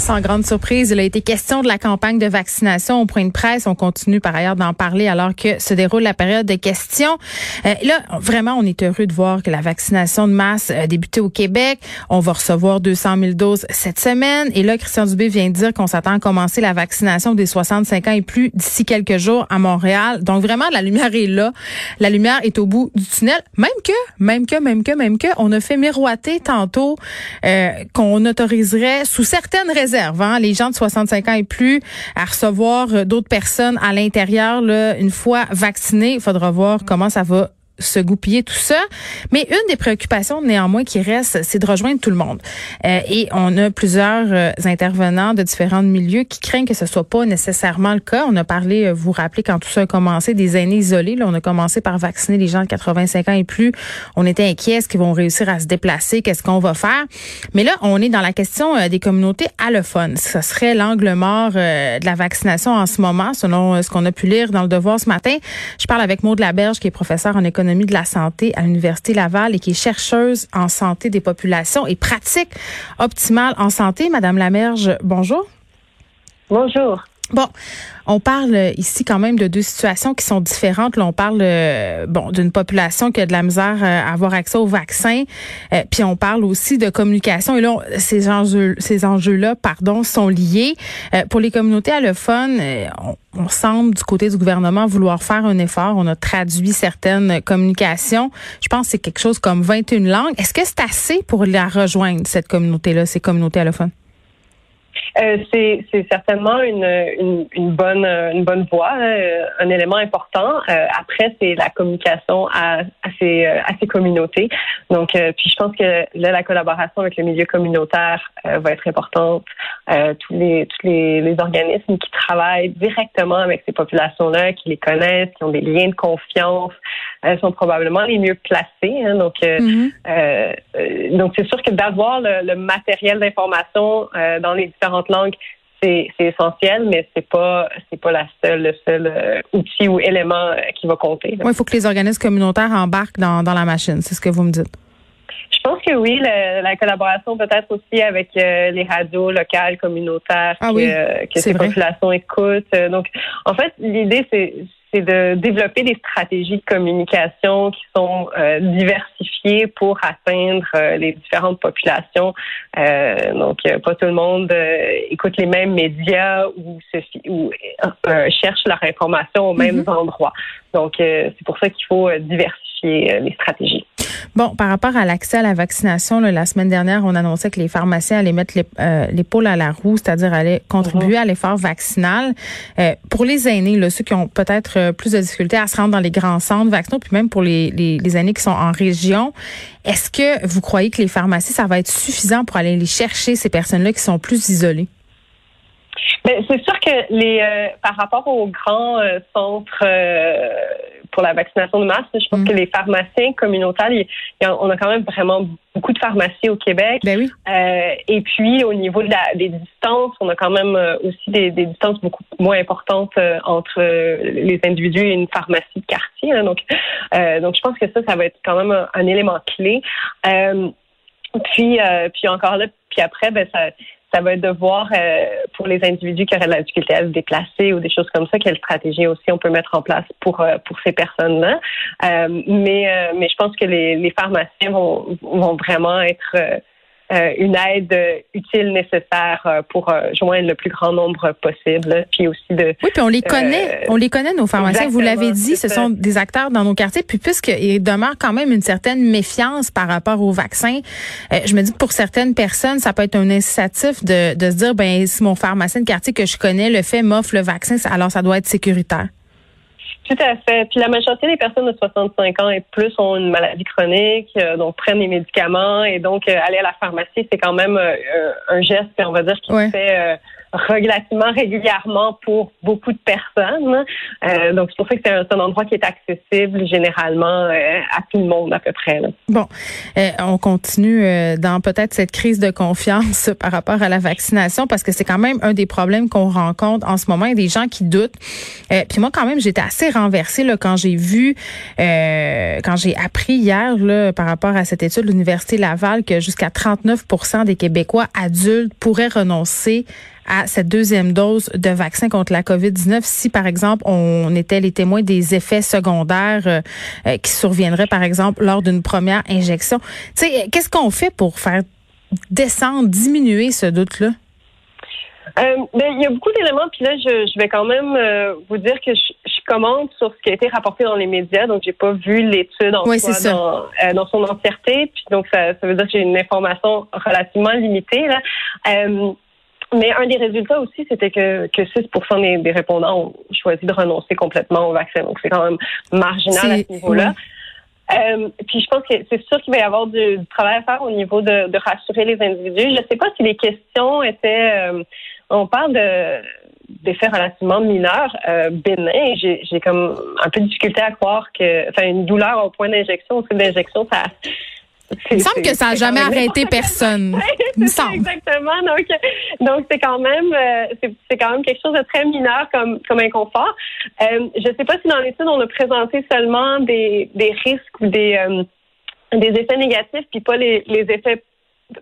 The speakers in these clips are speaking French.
Sans grande surprise, il a été question de la campagne de vaccination au point de presse. On continue par ailleurs d'en parler alors que se déroule la période de questions. Euh, là, vraiment, on est heureux de voir que la vaccination de masse a débuté au Québec. On va recevoir 200 000 doses cette semaine. Et là, Christian Dubé vient de dire qu'on s'attend à commencer la vaccination des 65 ans et plus d'ici quelques jours à Montréal. Donc vraiment, la lumière est là. La lumière est au bout du tunnel. Même que, même que, même que, même que, on a fait miroiter tantôt euh, qu'on autoriserait sous certaines réserves les gens de 65 ans et plus à recevoir euh, d'autres personnes à l'intérieur une fois vaccinés. Il faudra voir comment ça va se goupiller tout ça. Mais une des préoccupations néanmoins qui reste, c'est de rejoindre tout le monde. Euh, et on a plusieurs euh, intervenants de différents milieux qui craignent que ce soit pas nécessairement le cas. On a parlé, euh, vous vous rappelez, quand tout ça a commencé, des aînés isolés. Là, on a commencé par vacciner les gens de 85 ans et plus. On était inquiets, est-ce qu'ils vont réussir à se déplacer? Qu'est-ce qu'on va faire? Mais là, on est dans la question des communautés allophones. Ce serait l'angle mort de la vaccination en ce moment, selon ce qu'on a pu lire dans le Devoir ce matin. Je parle avec Maud Laberge, qui est professeur en économie de la santé à l'Université Laval et qui est chercheuse en santé des populations et pratique optimale en santé. Madame Lamerge, bonjour. Bonjour. Bon, on parle ici quand même de deux situations qui sont différentes. Là, on parle euh, bon d'une population qui a de la misère euh, à avoir accès au vaccin, euh, puis on parle aussi de communication. Et là, ces enjeux, ces enjeux-là, pardon, sont liés. pour les communautés allophones, on, on, semble du côté du gouvernement vouloir faire un effort. On a traduit certaines communications. Je pense que c'est quelque chose comme 21 langues. Est-ce que c'est assez pour la rejoindre cette communauté-là, ces communautés allophones? Euh, c'est, certainement une, une, une, bonne une bonne voie, hein, un élément important. Euh, après, c'est la communication à, à, ces, à ces communautés. Donc, euh, puis je pense que là, la collaboration avec le milieu communautaire va être importante. tous les tous les, les, organismes qui travaillent directement avec ces populations-là, qui les connaissent, qui ont des liens de confiance, sont probablement les mieux placés. Hein. donc, mm-hmm. donc c'est sûr que d'avoir le, le matériel d'information dans les différentes langues, c'est essentiel, mais c'est pas c'est pas la seule le seul euh, outil ou élément euh, qui va compter. il faut que les organismes communautaires embarquent dans, dans la machine, c'est ce que vous me dites. Je pense que oui, la collaboration peut-être aussi avec euh, les radios locales, communautaires ah que, que ces populations écoutent. Donc, en fait, l'idée c'est c'est de développer des stratégies de communication qui sont euh, diversifiées pour atteindre euh, les différentes populations. Euh, donc, pas tout le monde écoute les mêmes médias ou, ou cherche leur information aux mêmes mm-hmm. endroits. Donc, c'est pour ça qu'il faut diversifier les stratégies. Bon, par rapport à l'accès à la vaccination, la semaine dernière, on annonçait que les pharmaciens allaient mettre euh, l'épaule à la roue, c'est-à-dire allaient contribuer mhm. à l'effort vaccinal. Euh, pour les aînés, là, ceux qui ont peut-être euh, plus de difficultés à se rendre dans les grands centres vaccinaux, puis même pour les, les, les aînés qui sont en région, est-ce que vous croyez que les pharmacies, ça va être suffisant pour aller les chercher, ces personnes-là qui sont plus isolées? Ben, c'est sûr que les par rapport aux grands centres pour la vaccination de masse. Je pense que mm. les pharmaciens communautaires, on a quand même vraiment beaucoup de pharmacies au Québec. Ben oui. Euh, et puis au niveau de la, des distances, on a quand même euh, aussi des, des distances beaucoup moins importantes euh, entre les individus et une pharmacie de quartier. Hein. donc, donc je pense que ça, ça va être quand même un, un élément clé. puis, puis encore là, puis après, ben ça ça va être de voir euh, pour les individus qui auraient de la difficulté à se déplacer ou des choses comme ça, quelle stratégie aussi on peut mettre en place pour euh, pour ces personnes-là. Euh, mais mais je pense que les, les pharmaciens vont vont vraiment être euh, une aide utile nécessaire euh, pour euh, joindre le plus grand nombre possible, puis aussi de. Oui, puis on les connaît, on les connaît nos pharmaciens. Vous l'avez dit, ce sont des acteurs dans nos quartiers. Puis puisqu'il demeure quand même une certaine méfiance par rapport au vaccin, je me dis que pour certaines personnes, ça peut être un incitatif de, de se dire, ben si mon pharmacien de quartier que je connais le fait, m'offre le vaccin, alors ça doit être sécuritaire. Tout à fait. Puis la majorité des personnes de 65 ans et plus ont une maladie chronique, euh, donc prennent des médicaments et donc euh, aller à la pharmacie, c'est quand même euh, un geste, on va dire, qui fait relativement régulièrement pour beaucoup de personnes. Euh, donc, c'est pour ça que c'est un, endroit qui est accessible généralement euh, à tout le monde à peu près. Bon, euh, on continue dans peut-être cette crise de confiance par rapport à la vaccination parce que c'est quand même un des problèmes qu'on rencontre en ce moment. Il des gens qui doutent. puis moi, quand même, j'étais assez renversée là, quand j'ai vu, quand j'ai appris hier là, par rapport à cette étude de l'Université Laval que jusqu'à 39% des Québécois adultes pourraient renoncer à cette deuxième dose de vaccin contre la COVID-19 si, par exemple, on était les témoins des effets secondaires euh, euh, qui surviendraient, par exemple, lors d'une première injection. Tu sais, qu'est-ce qu'on fait pour faire descendre, diminuer ce doute-là? Euh, ben, il y a beaucoup d'éléments, puis là, je, vais quand même vous dire que je, je, commente sur ce qui a été rapporté dans les médias, donc j'ai pas vu l'étude en soi dans, dans, son entièreté, puis donc ça, ça veut dire que j'ai une information relativement limitée. Là. Mais un des résultats aussi, c'était que, que 6 des, des, répondants ont choisi de renoncer complètement au vaccin. Donc, c'est quand même marginal à ce niveau-là. Euh, puis je pense que c'est sûr qu'il va y avoir du, travail à faire au niveau de, de rassurer les individus. Je ne sais pas si les questions étaient... Euh, on parle de d'effets relativement mineurs, euh, bénins. J'ai comme un peu de difficulté à croire que... Enfin, une douleur au point d'injection, au fil d'injection, ça il me semble que ça n'a jamais arrêté personne. il me semble. Exactement. Donc, donc c'est quand même, euh, c'est quand même quelque chose de très mineur comme comme inconfort. Euh, je ne sais pas si dans l'étude on a présenté seulement des, des risques ou des euh, des effets négatifs, puis pas les, les effets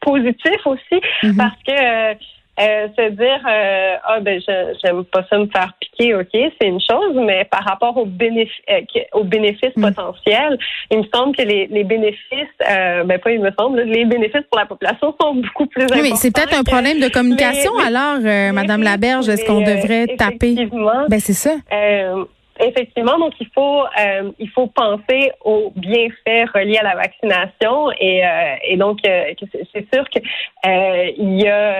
positifs aussi, mm-hmm. parce que euh, se dire euh, ah ben j'aime pas ça me faire piquer, ok, c'est une chose, mais par rapport aux bénéfices euh, aux bénéfices mm. potentiels, il me semble que les, les bénéfices, ben pas il me semble, les bénéfices pour la population sont beaucoup plus importants. Oui, c'est peut-être un problème de communication alors, Madame Laberge, est-ce qu'on devrait taper? Ben c'est ça. Effectivement, donc il faut il faut penser aux bienfaits reliés à la vaccination et, et donc c'est sûr que il y a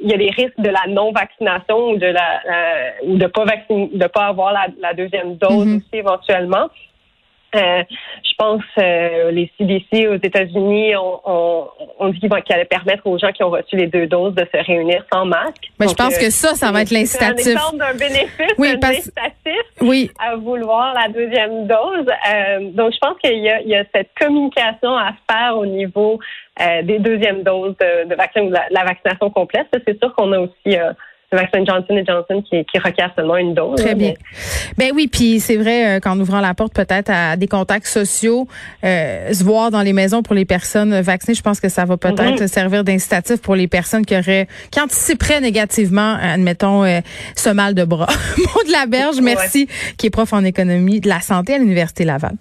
il y a des risques de la non-vaccination ou de la ou de pas vacciner, de pas avoir la, deuxième dose mhm. aussi éventuellement. Euh, je pense euh, les CDC aux États-Unis ont, dit qu'ils allaient permettre aux gens qui ont reçu les deux doses de se réunir sans masque. Mais je pense que ça, ça va être l'incitatif. C'est un exemple d'un bénéfice, oui, incitatif oui. à vouloir la deuxième dose. Euh, donc, je pense qu'il y, y, a cette communication à faire au niveau euh, des deuxièmes doses de, de vaccin ou de la, vaccination complète. C'est sûr qu'on a aussi euh, le vaccin Johnson Johnson qui, qui requiert seulement une dose. Très bien. Ben oui, puis c'est vrai euh, qu'en ouvrant la porte peut-être à des contacts sociaux, euh, se voir dans les maisons pour les personnes vaccinées, je pense que ça va peut-être mhm. servir d'incitatif pour les personnes qui auraient qui anticiperaient négativement, admettons, euh, ce mal de bras. Maud Laberge, merci, qui est prof en économie de la santé à l'université Laval.